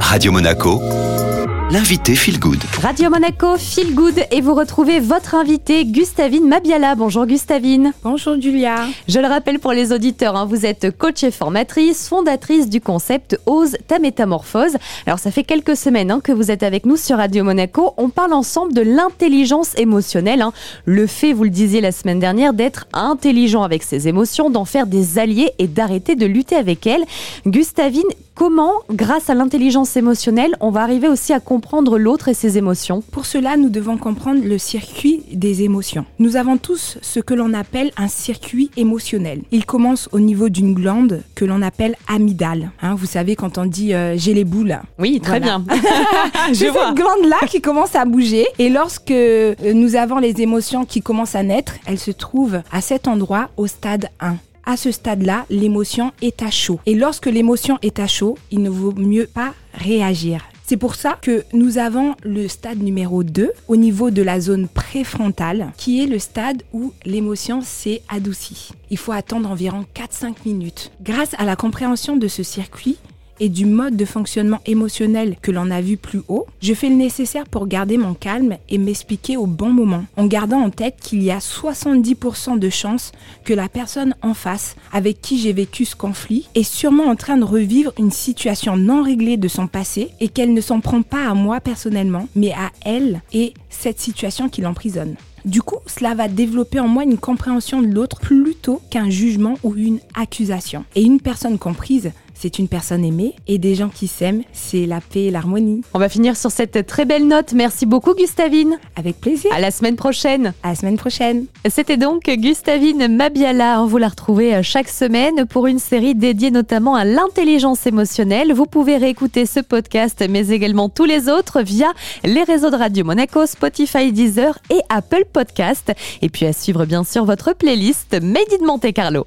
Radio Monaco, l'invité Feel Good. Radio Monaco, Feel Good et vous retrouvez votre invitée Gustavine Mabiala. Bonjour Gustavine. Bonjour Julia. Je le rappelle pour les auditeurs, hein, vous êtes coach et formatrice, fondatrice du concept Ose ta métamorphose. Alors ça fait quelques semaines hein, que vous êtes avec nous sur Radio Monaco. On parle ensemble de l'intelligence émotionnelle. hein. Le fait, vous le disiez la semaine dernière, d'être intelligent avec ses émotions, d'en faire des alliés et d'arrêter de lutter avec elles. Gustavine, comment, grâce à l'intelligence émotionnelle, on va arriver aussi à comprendre l'autre et ses émotions Pour cela, nous devons comprendre le circuit des émotions. Nous avons tous ce que l'on appelle un circuit émotionnel. Il commence au niveau d'une glande que l'on appelle amygdale. Hein, vous savez quand on dit euh, j'ai les boules. Oui, très Voilà. bien. Je vois. cette glande-là qui commence à bouger. Et lorsque euh, nous avons les émotions qui commencent à naître, elles se trouvent à cet endroit au stade 1. À ce stade-là, l'émotion est à chaud. Et lorsque l'émotion est à chaud, il ne vaut mieux pas réagir. C'est pour ça que nous avons le stade numéro 2 au niveau de la zone préfrontale, qui est le stade où l'émotion s'est adoucie. Il faut attendre environ 4-5 minutes. Grâce à la compréhension de ce circuit, et du mode de fonctionnement émotionnel que l'on a vu plus haut, je fais le nécessaire pour garder mon calme et m'expliquer au bon moment, en gardant en tête qu'il y a 70% de chances que la personne en face avec qui j'ai vécu ce conflit est sûrement en train de revivre une situation non réglée de son passé et qu'elle ne s'en prend pas à moi personnellement, mais à elle et cette situation qui l'emprisonne. Du coup, cela va développer en moi une compréhension de l'autre plutôt qu'un jugement ou une accusation. Et une personne comprise, c'est une personne aimée, et des gens qui s'aiment, c'est la paix et l'harmonie. On va finir sur cette très belle note. Merci beaucoup Gustavine. Avec plaisir. À la semaine prochaine. À la semaine prochaine. C'était donc Gustavine Mabiala. Vous la retrouvez euh, chaque semaine pour une série dédiée notamment à l'intelligence émotionnelle. Vous pouvez réécouter ce podcast, mais également tous les autres via les réseaux de Radio Monaco, Spotify, Deezer et Apple Podcast. Et puis à suivre bien sûr votre playlist Made in Monte Carlo.